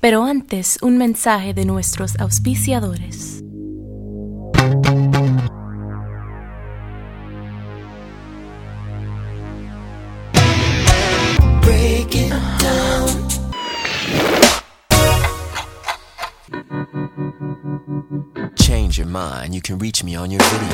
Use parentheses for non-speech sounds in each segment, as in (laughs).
Pero antes, un mensaje de nuestros auspiciadores. Change your mind. You can reach me on your video.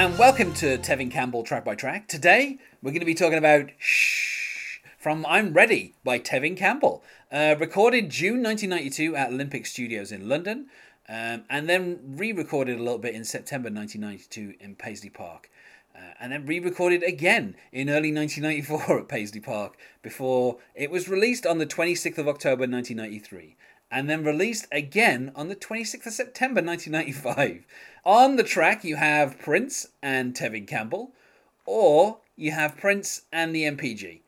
And welcome to Tevin Campbell Track by Track. Today, we're going to be talking about Shh from I'm Ready by Tevin Campbell. Uh, recorded June 1992 at Olympic Studios in London, um, and then re recorded a little bit in September 1992 in Paisley Park. Uh, and then re-recorded again in early 1994 (laughs) at Paisley Park before it was released on the 26th of October 1993 and then released again on the 26th of September 1995. On the track you have Prince and Tevin Campbell or you have Prince and the NPG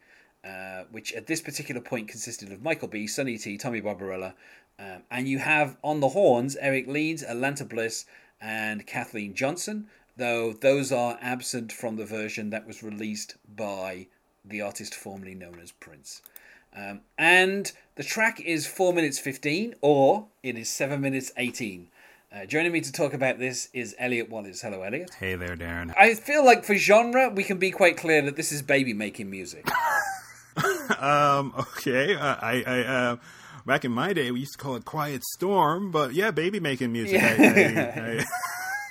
uh, which at this particular point consisted of Michael B, Sonny T, Tommy Barbarella, um, and you have on the horns Eric Leeds, Atlanta Bliss, and Kathleen Johnson, though those are absent from the version that was released by the artist formerly known as Prince. Um, and the track is 4 minutes 15, or it is 7 minutes 18. Uh, joining me to talk about this is Elliot Wallace. Hello, Elliot. Hey there, Darren. I feel like for genre, we can be quite clear that this is baby making music. (laughs) Um, okay, uh, I, I, uh, back in my day, we used to call it Quiet Storm, but yeah, baby making music. I,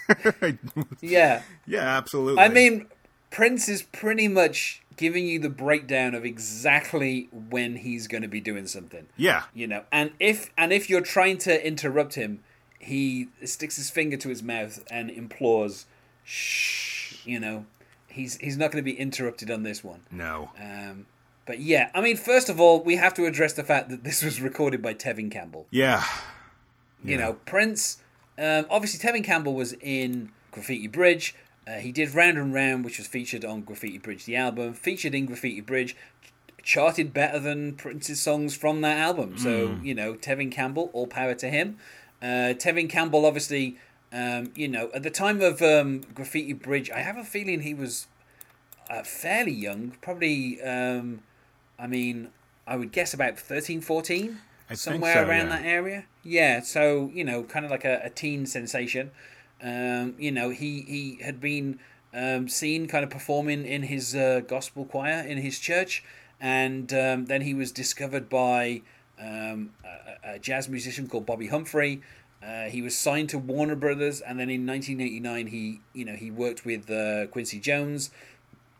I, (laughs) (laughs) I, yeah. yeah, absolutely. I mean, Prince is pretty much giving you the breakdown of exactly when he's going to be doing something. yeah, You know, and if and if you're trying to interrupt him, he sticks his finger to his mouth and implores, "Shh." You know, he's he's not going to be interrupted on this one. no, Um, but yeah, I mean, first of all, we have to address the fact that this was recorded by Tevin Campbell. yeah, You know, Prince. Um, obviously, Tevin Campbell was in Graffiti Bridge. Uh, he did Round and Round, which was featured on Graffiti Bridge, the album. Featured in Graffiti Bridge, charted better than Prince's songs from that album. So you know, Tevin Campbell, all power to him. Uh, Tevin Campbell, obviously, um, you know, at the time of um, Graffiti Bridge, I have a feeling he was uh, fairly young, probably. Um, I mean, I would guess about 13, 14, I somewhere so, around yeah. that area. Yeah, so you know, kind of like a, a teen sensation. Um, you know, he he had been um, seen kind of performing in his uh, gospel choir in his church, and um, then he was discovered by um, a, a jazz musician called Bobbi Humphrey. Uh, he was signed to Warner Brothers, and then in 1989, he you know he worked with uh, Quincy Jones.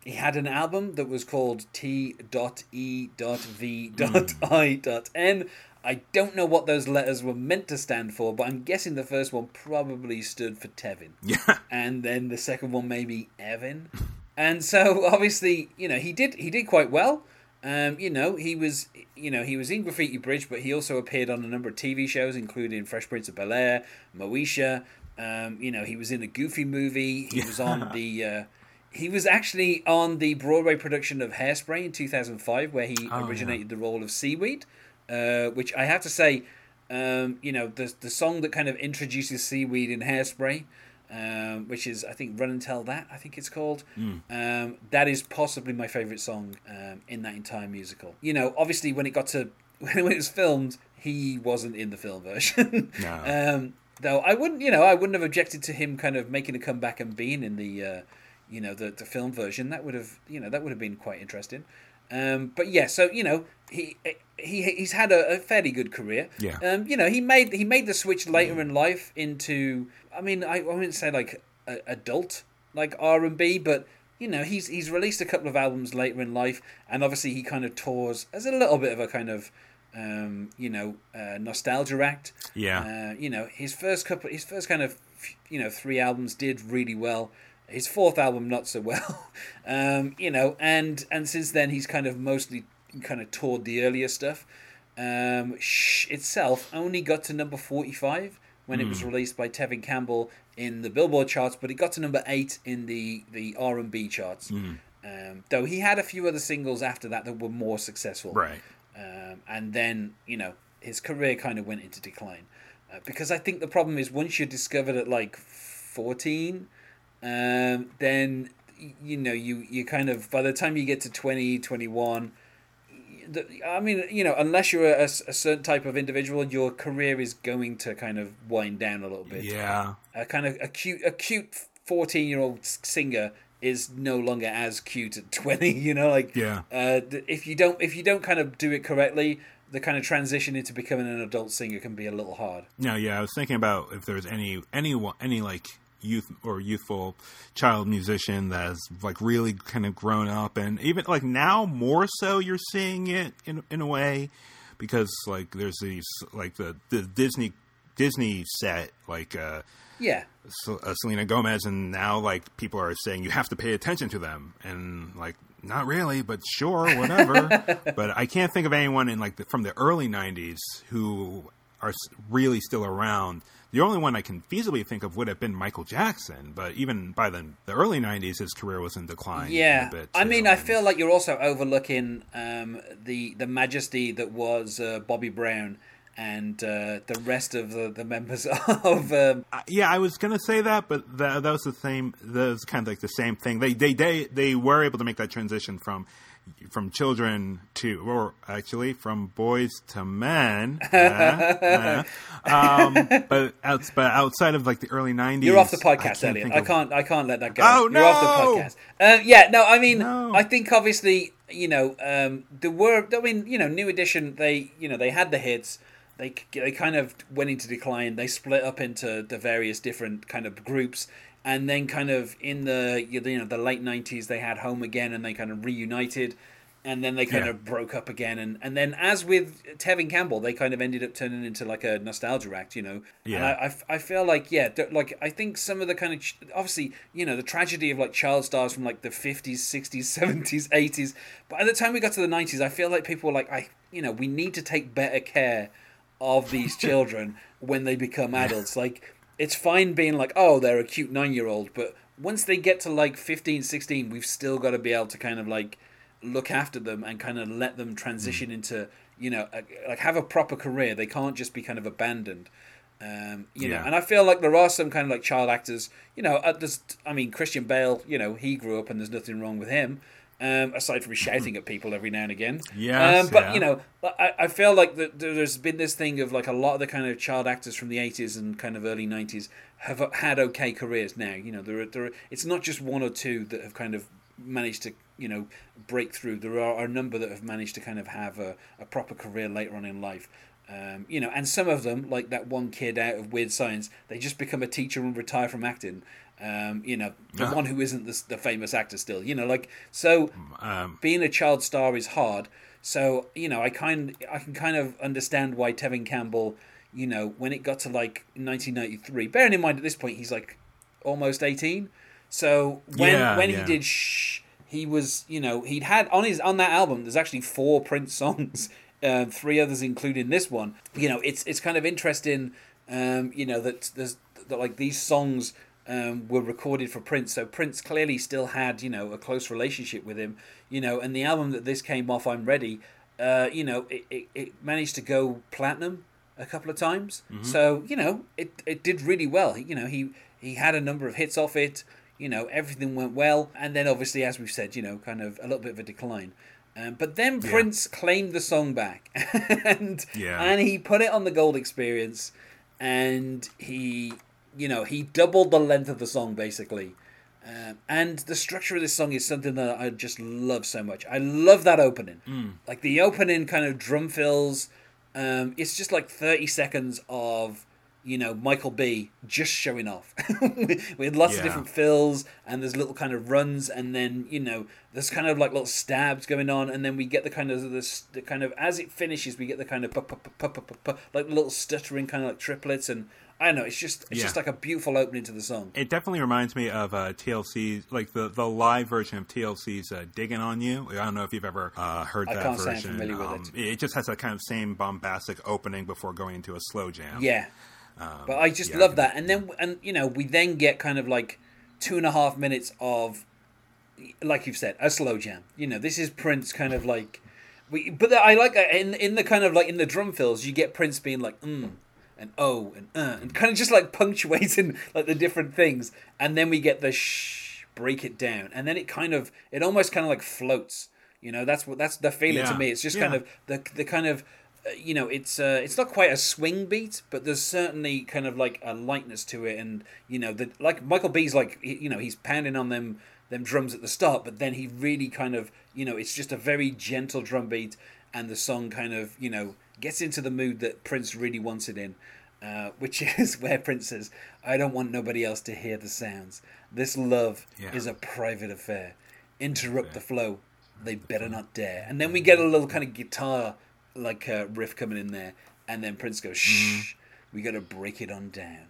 He had an album that was called T.E.V.V.I.N. I don't know what those letters were meant to stand for, but I'm guessing the first one probably stood for Tevin. yeah, (laughs) And then the second one maybe Evan. And so (laughs) obviously, you know, he did he did quite well. Um, you know, he was you know, he was in Graffiti Bridge, but he also appeared on a number of TV shows, including Fresh Prince of Bel Air, Moesha. Um, you know, he was in a Goofy movie. He was on the (laughs) uh, he was actually on the Broadway production of Hairspray in 2005, where he Oh, originated the role of Seaweed, uh, which I have to say, um, you know, the the song that kind of introduces Seaweed in Hairspray, um, which is I think Run and Tell That I think it's called. Um, that is possibly my favorite song um, in that entire musical. You know, obviously when it got to (laughs) when it was filmed, he wasn't in the film version. No. (laughs) um, though I wouldn't, you know, I wouldn't have objected to him kind of making a comeback and being in the, uh, you know, the the film version. That would have, you know, that would have been quite interesting. Um, but yeah, so you know, he he he's had a, a fairly good career. Yeah. Um, you know, he made he made the switch later in life into. I mean, I, I wouldn't say like a, adult like R and B, but you know, he's he's released a couple of albums later in life, and obviously he kind of tours as a little bit of a kind of. Um, you know, uh, nostalgia act. Yeah. Uh, you know, his first couple, his first kind of, you know, three albums did really well. His fourth album not so well. (laughs) um, you know, and and since then he's kind of mostly kind of toured the earlier stuff. Um, Shh itself only got to number forty-five when it was released by Tevin Campbell in the Billboard charts, but it got to number eight in the the R and B charts. Um, though he had a few other singles after that that were more successful right. um, and then you know his career kind of went into decline. Uh, because I think the problem is once you're discovered at like 14, um, then you know you you kind of by the time you get to 20, 21, the, I mean, you know, unless you're a, a certain type of individual, your career is going to kind of wind down a little bit. Yeah. A kind of a cute, a cute fourteen-year-old singer is no longer as cute at twenty. (laughs) You know, like Yeah. Uh, if you don't, if you don't kind of do it correctly, the kind of transition into becoming an adult singer can be a little hard. No, yeah, I was thinking about if there's any any any like youth or youthful child musician that's like really kind of grown up and even like now more so you're seeing it in in a way because like there's these like the the Disney Disney set like uh Yeah, uh, Selena Gomez, and now like people are saying you have to pay attention to them, and like not really, but sure, whatever. (laughs) but I can't think of anyone in like the, from the early '90s who are really still around. The only one I can feasibly think of would have been Michael Jackson, but even by the the early '90s, his career was in decline. yeah. a bit, I mean, I and- feel like you're also overlooking um, the the majesty that was uh, Bobby Brown and uh, the rest of the, the members (laughs) of um, yeah, I was gonna say that, but that, that was the same. That was kind of like the same thing. They they they they were able to make that transition from from children to, or actually from boys to men. (laughs) Uh, uh, um, but out, but outside of like the early nineties, You're off the podcast, Elliot. think I can't. I can't let that go. Oh, You're off the no! podcast. Um, yeah, no. I mean, No. I think obviously, you know, um, the word. I mean, you know, New Edition. They, you know, they had the hits. They they kind of went into decline. They split up into the various different kind of groups, and then kind of in the you know the late '90s, they had Home Again, and they kind of reunited. And then they kind Yeah. of broke up again, and, and then as with Tevin Campbell, they kind of ended up turning into like a nostalgia act, you know. And Yeah. I, I f- I feel like yeah, like I think some of the kind of obviously you know the tragedy of like child stars from like the fifties, sixties, (laughs) seventies, eighties. But at the time we got to the nineties, I feel like people were like I you know we need to take better care of these (laughs) children when they become adults. Like it's fine being like oh they're a cute nine year old, but once they get to like 15, 16, we've still got to be able to kind of like look after them and kind of let them transition into you know a, like have a proper career. They can't just be kind of abandoned. Um, you know, and I feel like there are some kind of like child actors. You know, uh, there's, I mean, Christian Bale. You know, he grew up, and there's nothing wrong with him, um, aside from shouting at people every now and again. Yes, um, but yeah. you know, I, I feel like that there's been this thing of like a lot of the kind of child actors from the 80s and kind of early 90s have had okay careers now. You know, there are, there are, it's not just one or two that have kind of managed to you know break through. There are a number that have managed to kind of have a, a proper career later on in life. Um, you know, and some of them, like that one kid out of Weird Science, they just become a teacher and retire from acting. Um, you know, the Ah. one who isn't the, the famous actor still. You know, like so Um, being a child star is hard. So you know, I kind I can kind of understand why Tevin Campbell, you know, when it got to like 1993, bearing in mind at this point he's like almost 18. So when Yeah, when yeah. he did Shh, he was you know he'd had on his on that album. There's actually four Prince songs, uh, (laughs) three others including this one. You know, it's it's kind of interesting. Um, you know that there's that like these songs um, were recorded for Prince, so Prince clearly still had you know a close relationship with him. You know, and the album that this came off, I'm Ready. Uh, you know, it, it, it managed to go platinum a couple of times. So you know, it it did really well. You know, he he had a number of hits off it. You know, everything went well, and then obviously, as we've said, you know, kind of a little bit of a decline. Um, but then Prince claimed the song back, (laughs) and Yeah. and he put it on the Gold Experience, and he, you know, he doubled the length of the song basically. Um, and the structure of this song is something that I just love so much. I love that opening, like the opening kind of drum fills. Um, it's just like thirty seconds of you know Michael B just showing off (laughs) with lots of different fills, and there's little kind of runs, and then you know there's kind of like little stabs going on, and then we get the kind of this the kind of as it finishes, we get the kind of like little stuttering kind of like triplets, and I don't know it's just it's Yeah. just like a beautiful opening to the song. it definitely reminds me of uh, TLC's, like the, the live version of TLC's uh, "Digging on You." I don't know if you've ever uh, heard I that can't say I'm version. Um, it. it just has that kind of same bombastic opening before going into a slow jam. Yeah. but I just Um, yeah, love that. And then, and you know, we then get kind of like two and a half minutes of, like you've said, a slow jam. You know, this is Prince kind of like, We, but I like that in in the kind of like in the drum fills, you get Prince being like mm and oh and uh, and kind of just like punctuating (laughs) like the different things, and then we get the shh, break it down, and then it kind of it almost kind of like floats. You know, that's what that's the feeling to me. It's just Yeah. kind of the the kind of uh, you know it's uh, it's not quite a swing beat, but there's certainly kind of like a lightness to it, and you know the like Michael B's like you know he's pounding on them them drums at the start, but then he really kind of you know it's just a very gentle drum beat, and the song kind of you know gets into the mood that Prince really wants it in. Uh, (laughs) which is where Prince says, "I don't want nobody else to hear the sounds. This love Yeah. is a private affair. Interrupt the flow. They better not dare." And then we get a little kind of guitar like uh, riff coming in there, and then Prince goes, "Shh, we got to break it on down."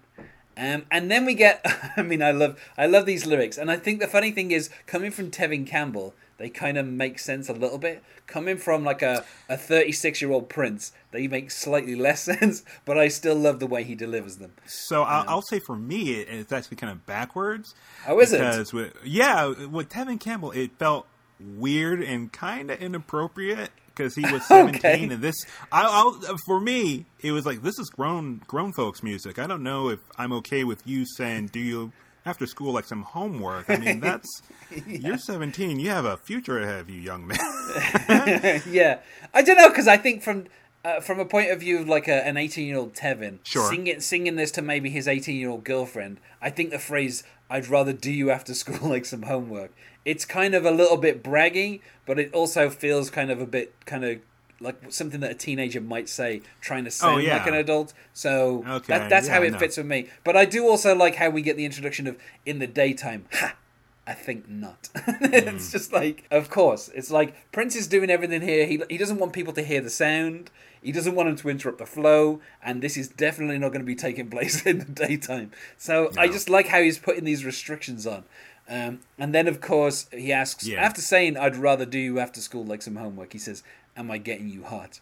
Um, and then we get, (laughs) I mean, I love, I love these lyrics, and I think the funny thing is, coming from Tevin Campbell, they kind of make sense a little bit. Coming from like a a thirty six year old Prince, they make slightly less (laughs) sense, but I still love the way he delivers them. So I'll, I'll say for me, it, it's actually kind of backwards. Oh, is it? With, yeah, with Tevin Campbell, it felt weird and kind of inappropriate because he was (laughs) seventeen, Okay. and this, I, I'll for me, it was like this is grown grown folks music. I don't know if I'm okay with you saying, "Do you?" After school, like some homework. I mean, that's (laughs) you're 17. You have a future ahead of you, young man. (laughs) yeah, I don't know because I think from uh, from a point of view of like a, an eighteen year old Tevin Sure. singing singing this to maybe his eighteen year old girlfriend, I think the phrase "I'd rather do you after (laughs) school like some homework." It's kind of a little bit braggy, but it also feels kind of a bit kind of like something that a teenager might say, trying to sound Oh, yeah. like an adult. So Okay, that, that's yeah, how it no. fits with me. But I do also like how we get the introduction of in the daytime. Ha! I think not. (laughs) it's just like, of course, it's like Prince is doing everything here. He he doesn't want people to hear the sound. He doesn't want them to interrupt the flow, and this is definitely not going to be taking (laughs) place in the daytime. So I just like how he's putting these restrictions on. Um, and then, of course, he asks Yeah. after saying, "I'd rather do you after school like some homework." He says, "Am I getting you hot?"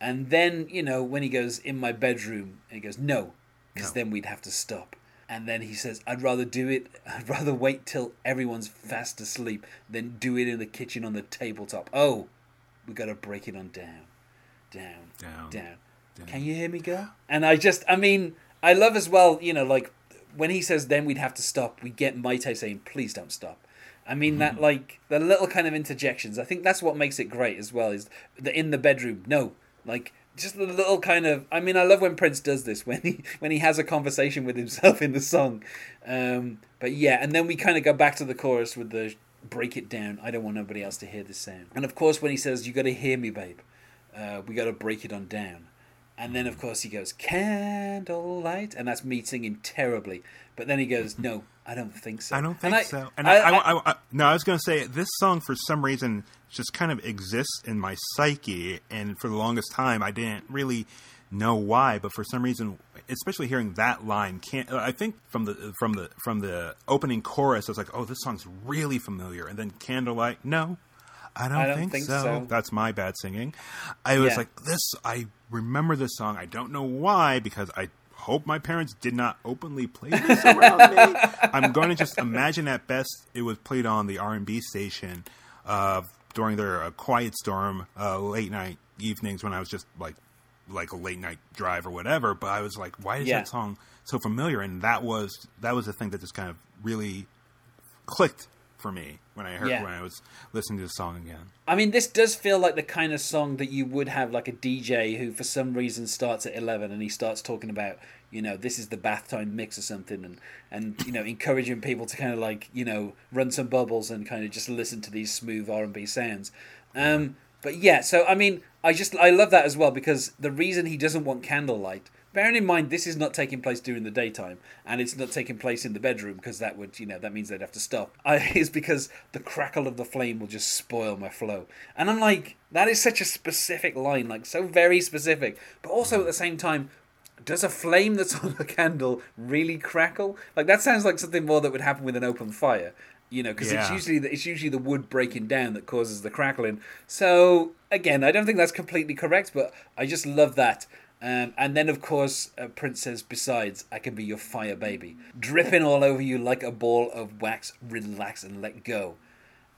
And then, you know, when he goes in my bedroom, and he goes, "No," because No. then we'd have to stop. And then he says, I'd rather do it, (laughs) I'd rather wait till everyone's fast asleep than do it in the kitchen on the tabletop. Oh, we gotta break it on down. Down. Down. Down. Down. Can you hear me, girl? And I just, I mean, I love as well, you know, like when he says, then we'd have to stop, we get Mayte saying, please don't stop. I mean, that, like, the little kind of interjections, I think that's what makes it great as well, is the in the bedroom, no. Like, just the little kind of I mean I love when Prince does this (laughs) when he when he has a conversation with himself in the song. Um, but yeah, and then we kind of go back to the chorus with the break it down. I don't want nobody else to hear this sound. And of course when he says you got to hear me babe. Uh, we got to break it on down. And then of course he goes candlelight and that's me singing terribly. But then he goes no, I don't think so. I don't And think so. And I- I, I, I- no, I was going to say this song for some reason just kind of exists in my psyche, and for the longest time I didn't really know why. But for some reason, especially hearing that line, can't I think from the from the from the opening chorus, I was like, oh, this song's really familiar. And then Candlelight, no. I don't, I don't think, think so. so. That's my bad singing. I was Yeah. like, this. I remember this song. I don't know why because I hope my parents did not openly play (laughs) this around me. I'm going to just imagine at best it was played on the R&B station uh, during their uh, Quiet Storm uh, late night evenings when I was just like like a late night drive or whatever. But I was like, why is Yeah. that song so familiar? And that was that was the thing that just kind of really clicked for me when I heard Yeah. when I was listening to the song again. I mean, this does feel like the kind of song that you would have like a DJ who, for some reason, starts at eleven and he starts talking about, you know, this is the bath time mix or something, and and you know, encouraging people to kind of like you know run some bubbles and kind of just listen to these smooth R and B sounds. Um, but yeah, so I mean, I just I love that as well because the reason he doesn't want candlelight. Bearing in mind, this is not taking place during the daytime, and it's not taking place in the bedroom because that would, you know, that means they'd have to stop. I, (laughs) is because the crackle of the flame will just spoil my flow, and I'm like, that is such a specific line, like so very specific, but also at the same time, does a flame that's (laughs) on a candle really crackle? Like that sounds like something more that would happen with an open fire, you know, because it's usually the, it's usually the wood breaking down that causes the crackling. So again, I don't think that's completely correct, but I just love that. Um, and then, of course, uh, Prince says, "Besides, I can be your fire baby, dripping all over you like a ball of wax. Relax and let go."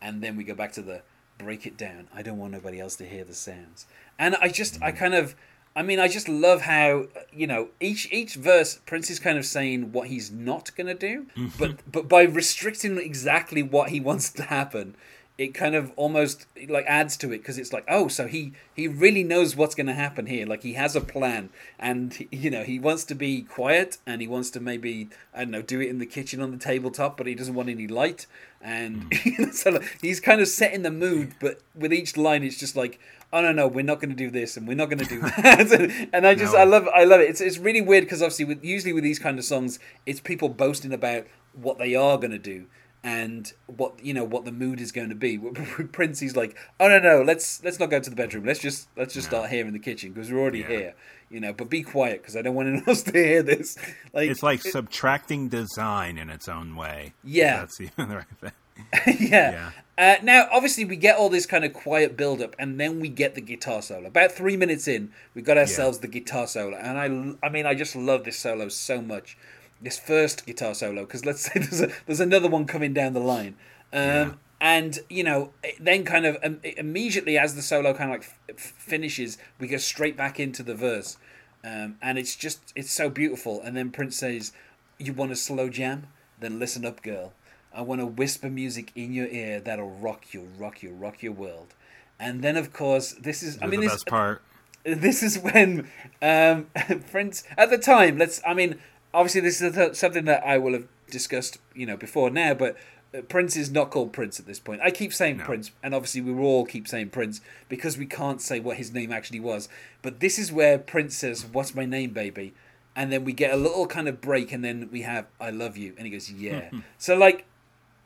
And then we go back to the break it down. I don't want nobody else to hear the sounds. And I just, I kind of, I mean, I just love how you know each each verse Prince is kind of saying what he's not gonna do, but but by restricting exactly what he wants to happen, it kind of almost like adds to it because it's like oh so he he really knows what's going to happen here. Like he has a plan. And you know he wants to be quiet and he wants to maybe i don't know do it in the kitchen on the tabletop but he doesn't want any light. And hmm. (laughs) so like, he's kind of setting the mood but with each line it's just like oh no no we're not going to do this and we're not going to do (laughs) that. (laughs) And i just No. i love i love it. It's, it's really weird because obviously with usually with these kind of songs it's people boasting about what they are going to do and what you know what the mood is going to be. (laughs) Prince, he's like, oh no no, let's let's not go to the bedroom. Let's just let's just start here in the kitchen because we're already Yeah. here, you know. But be quiet because I don't want anyone (laughs) else to hear this. Like It's like subtracting design in its own way. Yeah. That's (laughs) the, right thing. yeah. Uh, now, obviously, we get all this kind of quiet build up, and then we get the guitar solo. About three minutes in, we got ourselves the guitar solo, and I, I mean, I just love this solo so much. This first guitar solo, because let's (laughs) say there's a, there's another one coming down the line, um, and you know, then kind of um, immediately as the solo kind of like f- finishes, we go straight back into the verse, um, and it's just it's so beautiful. And then Prince says, "You want a slow jam? Then listen up, girl." I want to whisper music in your ear that'll rock you, rock you, rock your world. And then, of course, this is. I mean, the this best part. (laughs) this is when um, (laughs) Prince at the time. Let's. I mean, obviously, this is th- something that I will have discussed, you know, before now. But uh, Prince is not called Prince at this point. I keep saying No. Prince, and obviously, we all keep saying Prince because we can't say what his name actually was. But this is where Prince says, "What's my name, baby?" And then we get a little kind of break, and then we have "I love you," and he goes, "Yeah." (laughs) so like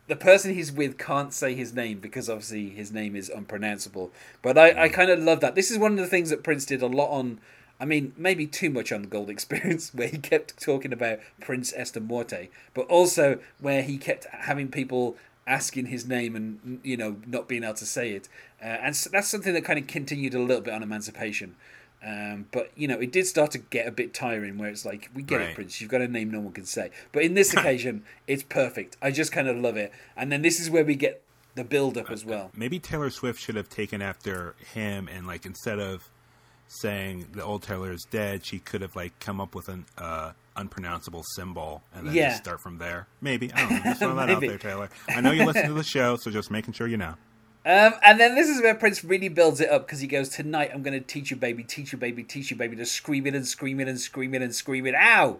the person he's with can't say his name because obviously his name is unpronounceable. But I, I kind of love that. This is one of the things that Prince did a lot on. I mean, maybe too much on the Gold (laughs) Experience, where he kept talking about Prince Esther Morte, but also where he kept having people asking his name and you know not being able to say it, uh, and so that's something that kind of continued a little bit on Emancipation. Um, but you know, it did start to get a bit tiring, where it's like, we get it, Prince. You've got a name no one can say. But in this (coughs) occasion, it's perfect. I just kind of love it. And then this is where we get the build up as well. Maybe Taylor Swift should have taken after him and like instead of saying the old Taylor is dead, she could have like come up with an uh, unpronounceable symbol and then Yeah. just start from there. Maybe I don't know. Just (laughs) throw that out there, Taylor. I know you listen to the show, so just making sure you know. Um, and then this is where Prince really builds it up because he goes, Tonight I'm going to teach you, baby, teach you, baby, teach you, baby, to scream it and scream it and scream it and scream it. Ow!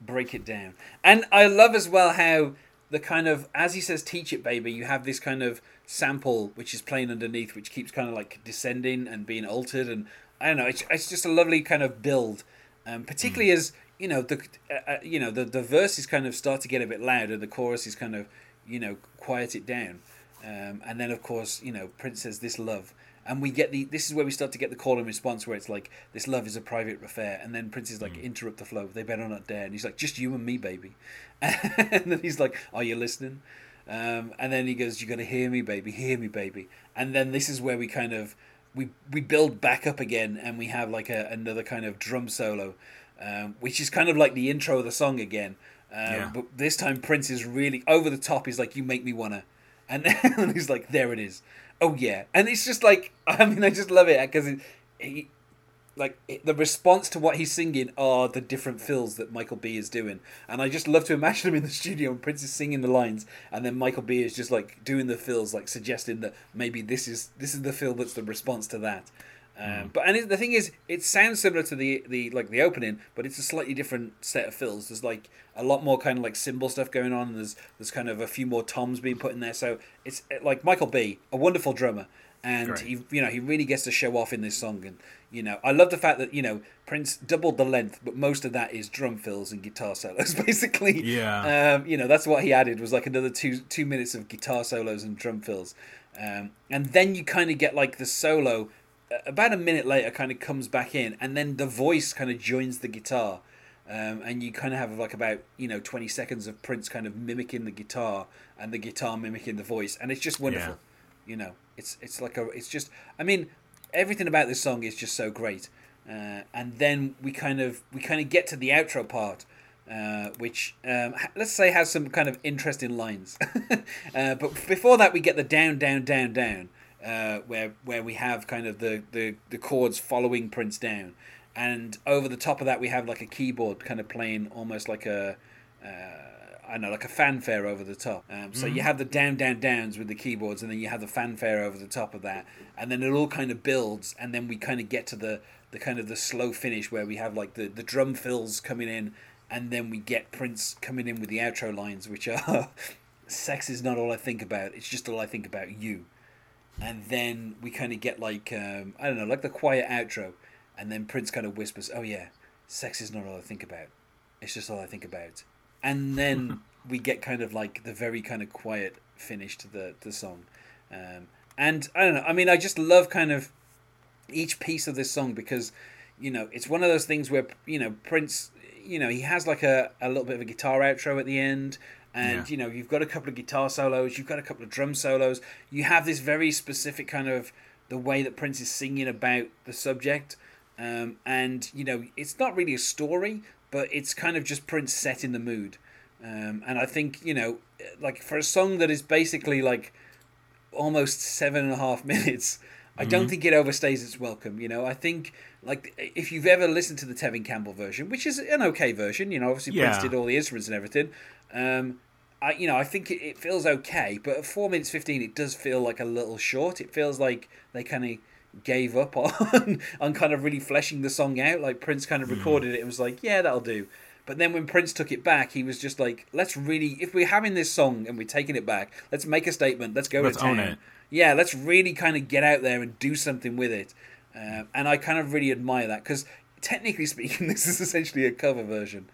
Break it down. And I love as well how the kind of, as he says, teach it, baby, you have this kind of sample which is playing underneath, which keeps kind of like descending and being altered. And I don't know, it's, it's just a lovely kind of build, um, particularly as. You know the, uh, uh, you know the the verses kind of start to get a bit louder. The chorus is kind of, you know, quiet it down. Um, and then, of course, you know, Prince says this love, and we get the. This is where we start to get the call and response, where it's like this love is a private affair, and then Prince is like, interrupt the flow. They better not dare, and he's like, just you and me, baby. (laughs) And then he's like, are you listening? Um, and then he goes, you got to hear me, baby, hear me, baby. And then this is where we kind of we we build back up again, and we have like a, another kind of drum solo, um, which is kind of like the intro of the song again. Um, Yeah. But this time, Prince is really over the top. He's like, "You make me wanna," and then (laughs) he's like, "There it is." Oh yeah, and it's just like (laughs) I mean, I just love it because it, he, like the response to what he's singing are the different fills that Michael B is doing, and I just love to imagine him in the studio and Prince is singing the lines, and then Michael B is just like doing the fills, like suggesting that maybe this is this is the fill that's the response to that. Um, But and the thing is, it sounds similar to the the like the opening, but it's a slightly different set of fills. There's like a lot more kind of like cymbal stuff going on. And there's there's kind of a few more toms being put in there. So it's like Michael B, a wonderful drummer, and Great. he you know he really gets to show off in this song. And you know I love the fact that you know Prince doubled the length, but most of that is drum fills and guitar solos. (laughs) Basically, Yeah. um, you know that's what he added was like another two two minutes of guitar solos and drum fills, um, and then you kind of get like the solo. About a minute later, kind of comes back in, and then the voice kind of joins the guitar, um, and you kind of have like about you know twenty seconds of Prince kind of mimicking the guitar and the guitar mimicking the voice, and it's just wonderful. You know, it's it's like a it's just I mean everything about this song is just so great, uh, and then we kind of we kind of get to the outro part. Uh, which um, let's say has some kind of interesting lines, (laughs) uh, but before that we get the down, down, down, down, uh, where where we have kind of the, the the chords following Prince down, and over the top of that we have like a keyboard kind of playing almost like a. I know, like a fanfare over the top. Um, so you have the down, down, downs with the keyboards, and then you have the fanfare over the top of that, and then it all kind of builds, and then we kind of get to the the kind of the slow finish where we have like the the drum fills coming in, and then we get Prince coming in with the outro lines, which are (laughs) "Sex is not all I think about; it's just all I think about you." And then we kind of get like um, I don't know, like the quiet outro, and then Prince kind of whispers, "Oh yeah, sex is not all I think about; it's just all I think about." And then (laughs) we get kind of like the very kind of quiet finish to the the song. Um, and i don't know i mean i just love kind of each piece of this song because you know it's one of those things where you know prince you know he has like a, a little bit of a guitar outro at the end. And Yeah. you know you've got a couple of guitar solos you've got a couple of drum solos. You have this very specific kind of the way that prince is singing about the subject. Um, and you know it's not really a story but it's kind of just prince setting the mood. Um, and i think you know like for a song that is basically like almost seven and a half (laughs) minutes i don't think it overstays its welcome you know? I think like if you've ever listened to the tevin campbell version which is an okay version you know obviously prince did all the instruments and everything um, I, you know, I think it, it feels okay, but at four minutes fifteen, it does feel like a little short. It feels like they kind of gave up on (laughs) on kind of really fleshing the song out. Like Prince kind Hmm. of recorded it and was like, "Yeah, that'll do." But then when Prince took it back, he was just like, "Let's really, if we're having this song and we're taking it back, let's make a statement. Let's go Let's to town. own it. Yeah, let's really kind of get out there and do something with it." Um, and I kind of really admire that because technically speaking, (laughs) this is essentially a cover version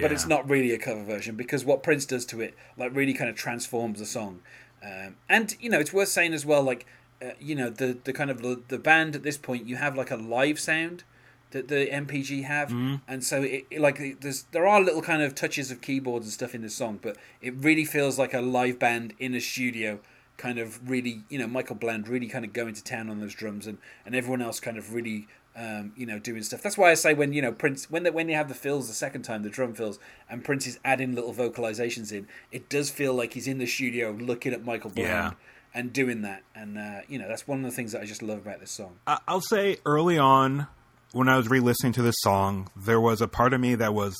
but it's not really a cover version because what Prince does to it like really kind of transforms the song. Um, and you know, it's worth saying as well, like uh, you know, the the kind of the, the band at this point, you have like a live sound that the NPG have, and so it, it- like there's there are little kind of touches of keyboards and stuff in this song, but it really feels like a live band in a studio. Kind of really, you know, Michael Bland really kind of going to town on those drums, and, and everyone else kind of really um, you know, doing stuff. That's why I say when you know Prince, when they, when they have the fills the second time, the drum fills, and Prince is adding little vocalizations in, it does feel like he's in the studio looking at Michael Bland Yeah. And doing that. And uh, you know, that's one of the things that I just love about this song. I'll say early on, when I was re-listening to this song, there was a part of me that was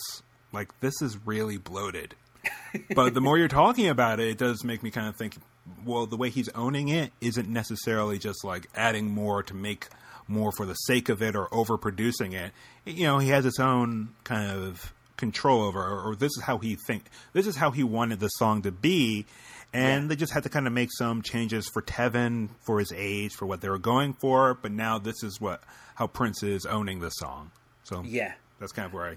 like, "This is really bloated." (laughs) but the more you're talking about it, it does make me kind of think, well, the way he's owning it isn't necessarily just like adding more to make more for the sake of it or overproducing it. You know, he has his own kind of control over, or, or this is how he think, this is how he wanted the song to be. And they just had to kind of make some changes for Tevin, for his age, for what they were going for. But now this is what how Prince is owning the song. So Yeah, that's kind of where I,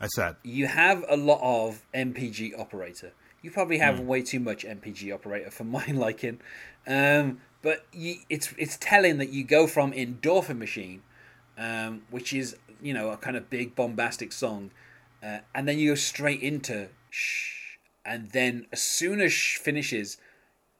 I said you have a lot of NPG Operator. You probably have way too much NPG Operator for (laughs) my liking, um, but you, it's it's telling that you go from Endorphin Machine, um, which is you know a kind of big bombastic song, uh, and then you go straight into Shh, and then as soon as Shh finishes,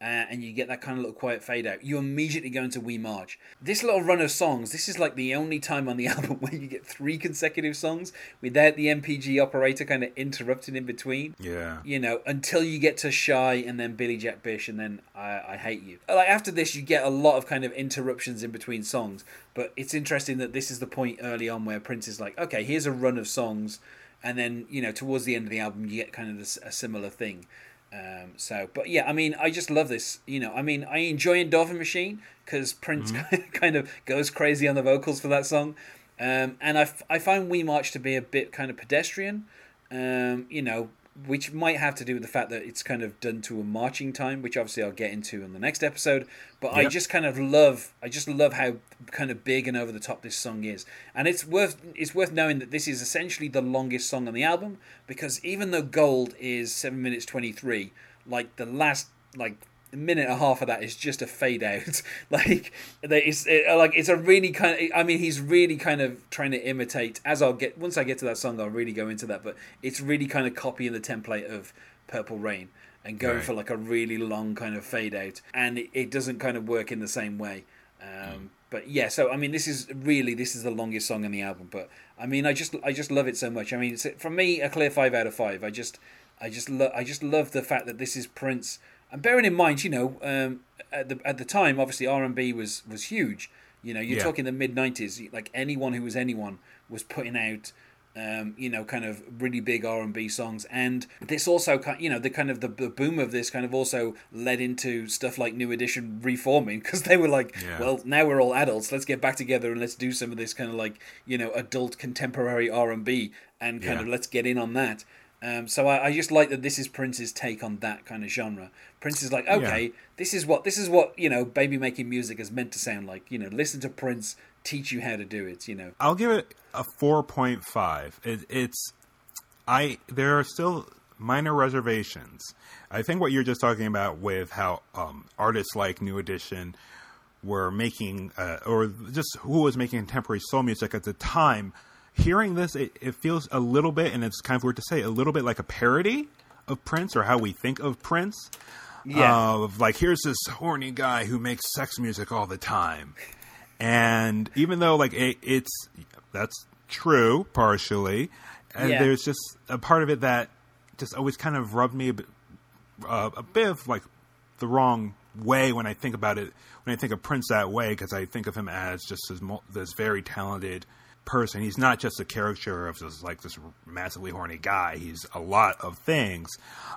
uh, and you get that kind of little quiet fade out, you immediately go into We March. This little run of songs, this is like the only time on the (laughs) album where you get three consecutive songs without the NPG Operator kind of interrupting in between. Yeah. You know, until you get to Shy and then Billy Jack Bish and then I, I Hate You. Like after this, you get a lot of kind of interruptions in between songs. But it's interesting that this is the point early on where Prince is like, okay, here's a run of songs. And then, you know, towards the end of the album, you get kind of this, a similar thing. Um, so, but yeah, I mean, I just love this. You know, I mean, I enjoy Endorphin Machine because Prince (laughs) kind of goes crazy on the vocals for that song. Um, and I, f- I find We March to be a bit kind of pedestrian, um, you know, which might have to do with the fact that it's kind of done to a marching time, which obviously I'll get into in the next episode. But I just kind of love, I just love how kind of big and over the top this song is, and it's worth it's worth knowing that this is essentially the longest song on the album because even though Gold is seven minutes twenty three, like the last like a minute and a half of that is just a fade out. (laughs) like it's it, like it's a really kind of. I mean, he's really kind of trying to imitate. As I'll get once I get to that song, I'll really go into that. But it's really kind of copying the template of Purple Rain and going Right. for like a really long kind of fade out, and it, it doesn't kind of work in the same way. Um, But yeah, so I mean, this is really this is the longest song on the album. But I mean, I just I just love it so much. I mean, it's, for me, a clear five out of five. I just I just love I just love the fact that this is Prince. And bearing in mind, you know, um, at the at the time, obviously R and B was was huge. You know, you're Yeah. talking the mid '90s. Like anyone who was anyone was putting out, um, you know, kind of really big R and B songs. And this also, you know, the kind of the, the boom of this kind of also led into stuff like New Edition reforming because they were like, Yeah. well, now we're all adults. Let's get back together and let's do some of this kind of like, you know, adult contemporary R and B and kind Yeah. of let's get in on that. Um, so I, I just like that this is Prince's take on that kind of genre. Prince is like, okay, this is what this is what you know, baby making music is meant to sound like. You know, listen to Prince teach you how to do it. You know, I'll give it a four point five. It, it's I there are still minor reservations. I think what you're just talking about with how um, artists like New Edition were making, uh, or just who was making contemporary soul music at the time. Hearing this, it, it feels a little bit, and it's kind of weird to say, a little bit like a parody of Prince or how we think of Prince. Yeah. Of like, here's this horny guy who makes sex music all the time, and even though like it, it's that's true partially, and Yeah. there's just a part of it that just always kind of rubbed me a bit, uh, a bit of like the wrong way when I think about it. When I think of Prince that way, because I think of him as just this, this very talented person. He's not just a caricature of this like this massively horny guy. He's a lot of things.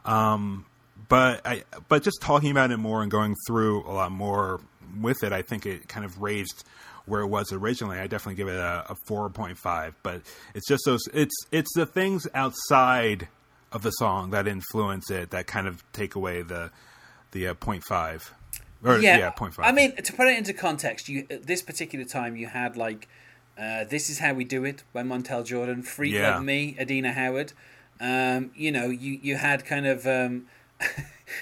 Um, but I, but just talking about it more and going through a lot more with it, I think it kind of raised where it was originally. I definitely give it a, a four point five. But it's just those. It's it's the things outside of the song that influence it that kind of take away the the uh, point five. Or, yeah, point five. I mean, to put it into context, you at this particular time you had like, uh, "This Is How We Do It" by Montel Jordan, "Freak Yeah. Like Me," Adina Howard. Um, you know, you you had kind of. Um, (laughs)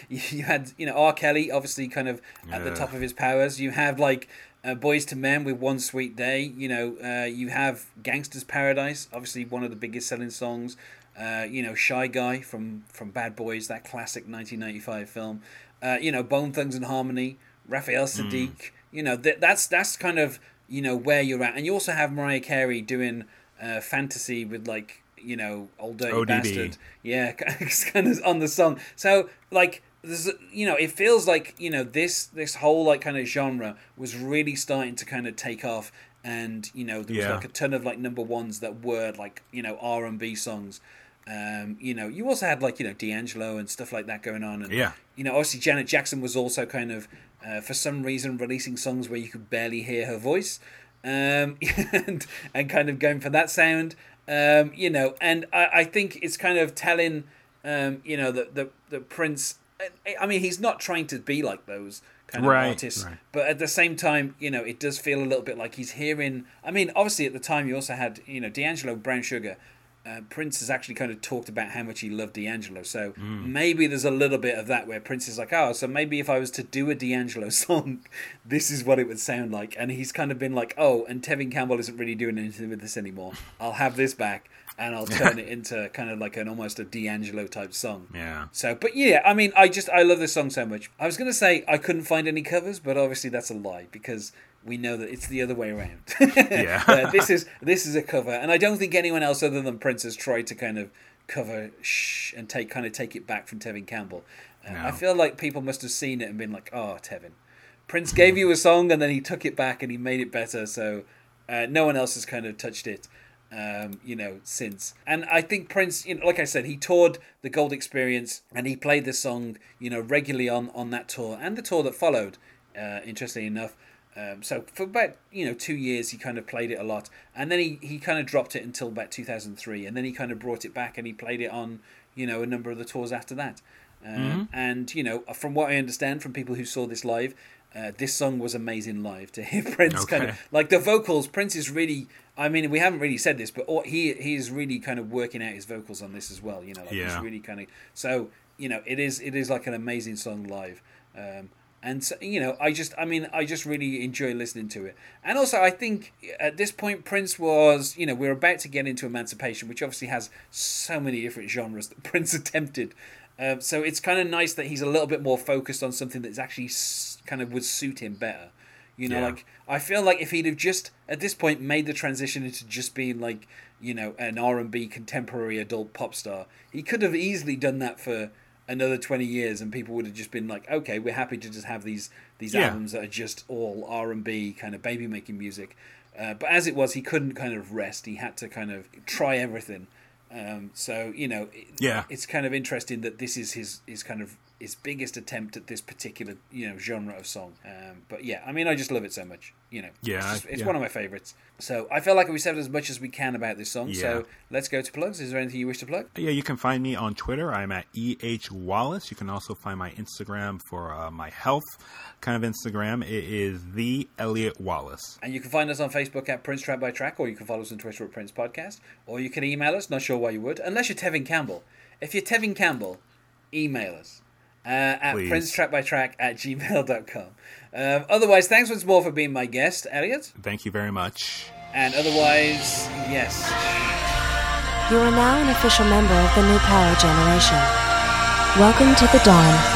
you had you know R. Kelly obviously kind of at the top of his powers. You have like uh, Boyz II Men with One Sweet Day. You know, uh, you have Gangsta's Paradise, obviously one of the biggest selling songs. Uh, you know, Shy Guy from from Bad Boys, that classic 1995 film. Uh, you know, Bone Thugs and Harmony, Raphael Saadiq. You know, th- that's that's kind of you know where you're at, and you also have Mariah Carey doing uh, fantasy with like you know old dirty ODB. bastard. Yeah, (laughs) kind of on the song. So like there's you know it feels like you know this this whole like kind of genre was really starting to kind of take off and you know there was Yeah. like a ton of like number ones that were like you know r&b songs um you know you also had like you know d'angelo and stuff like that going on and Yeah. you know obviously janet jackson was also kind of uh, for some reason releasing songs where you could barely hear her voice um (laughs) and and kind of going for that sound um you know and i i think it's kind of telling um you know that the the prince I- I mean, he's not trying to be like those kind of Right, artists, right. but at the same time, you know, it does feel a little bit like he's hearing. I mean, obviously, at the time, you also had, you know, D'Angelo, Brown Sugar. Uh, Prince has actually kind of talked about how much he loved D'Angelo, so Mm. maybe there's a little bit of that where Prince is like, oh, so maybe if I was to do a D'Angelo (laughs) song, this is what it would sound like. And he's kind of been like, oh, and Tevin Campbell isn't really doing anything with this anymore. I'll have this back and I'll turn it into kind of like an almost a D'Angelo type song. Yeah. So, but yeah, I mean, I just I love this song so much. I was gonna say I couldn't find any covers, but obviously that's a lie because we know that it's the other way around. (laughs) Yeah. Uh, this is this is a cover, and I don't think anyone else other than Prince has tried to kind of cover shh and take kind of take it back from Tevin Campbell. Uh, I feel like people must have seen it and been like, "Oh, Tevin, Prince gave you a song and then he took it back and he made it better." So uh, no one else has kind of touched it um, you know, since. And I think Prince, you know, like I said, he toured the Gold Experience and he played this song, you know, regularly on on that tour and the tour that followed. Uh, interestingly enough, um, so for about you know two years he kind of played it a lot, and then he he kind of dropped it until about two thousand three, and then he kind of brought it back and he played it on you know a number of the tours after that. Um, And you know, from what I understand from people who saw this live, uh, this song was amazing live to (laughs) hear Prince kind of like the vocals. Prince is really. I mean, we haven't really said this, but all, he he is really kind of working out his vocals on this as well. You know, like he's really kind of so. You know, it is it is like an amazing song live. Um, and so, you know, I just, I mean, I just really enjoy listening to it. And also, I think at this point, Prince was, you know, we're about to get into Emancipation, which obviously has so many different genres that (laughs) Prince attempted. Um, so it's kind of nice that he's a little bit more focused on something that's actually s- kind of would suit him better. You know, Yeah. like I feel like if he'd have just at this point made the transition into just being like, you know, an R and B contemporary adult pop star, he could have easily done that for another 20 years and people would have just been like okay we're happy to just have these these Yeah. albums that are just all r&b kind of baby making music uh, but as it was he couldn't kind of rest he had to kind of try everything um, so you know it, Yeah. it's kind of interesting that this is his his kind of his biggest attempt at this particular you know genre of song um, but yeah i mean i just love it so much you know Yeah, it's, just- it's yeah. one of my favorites so i feel like we said as much as we can about this song Yeah. so let's go to plugs is there anything you wish to plug Yeah, you can find me on Twitter. I'm at EH Wallace. You can also find my Instagram for uh, my health kind of Instagram. It is the Elliot Wallace. And you can find us on Facebook at Prince Track by Track, or you can follow us on Twitter at Prince Podcast, or you can email us. Not sure why you would, unless you're Tevin Campbell. If you're Tevin Campbell, email us uh, at Please. princetrackbytrack at gmail.com. Um, otherwise, thanks once more for being my guest, Elliot. Thank you very much. And otherwise, yes. You are now an official member of the New Power Generation. Welcome to the dawn.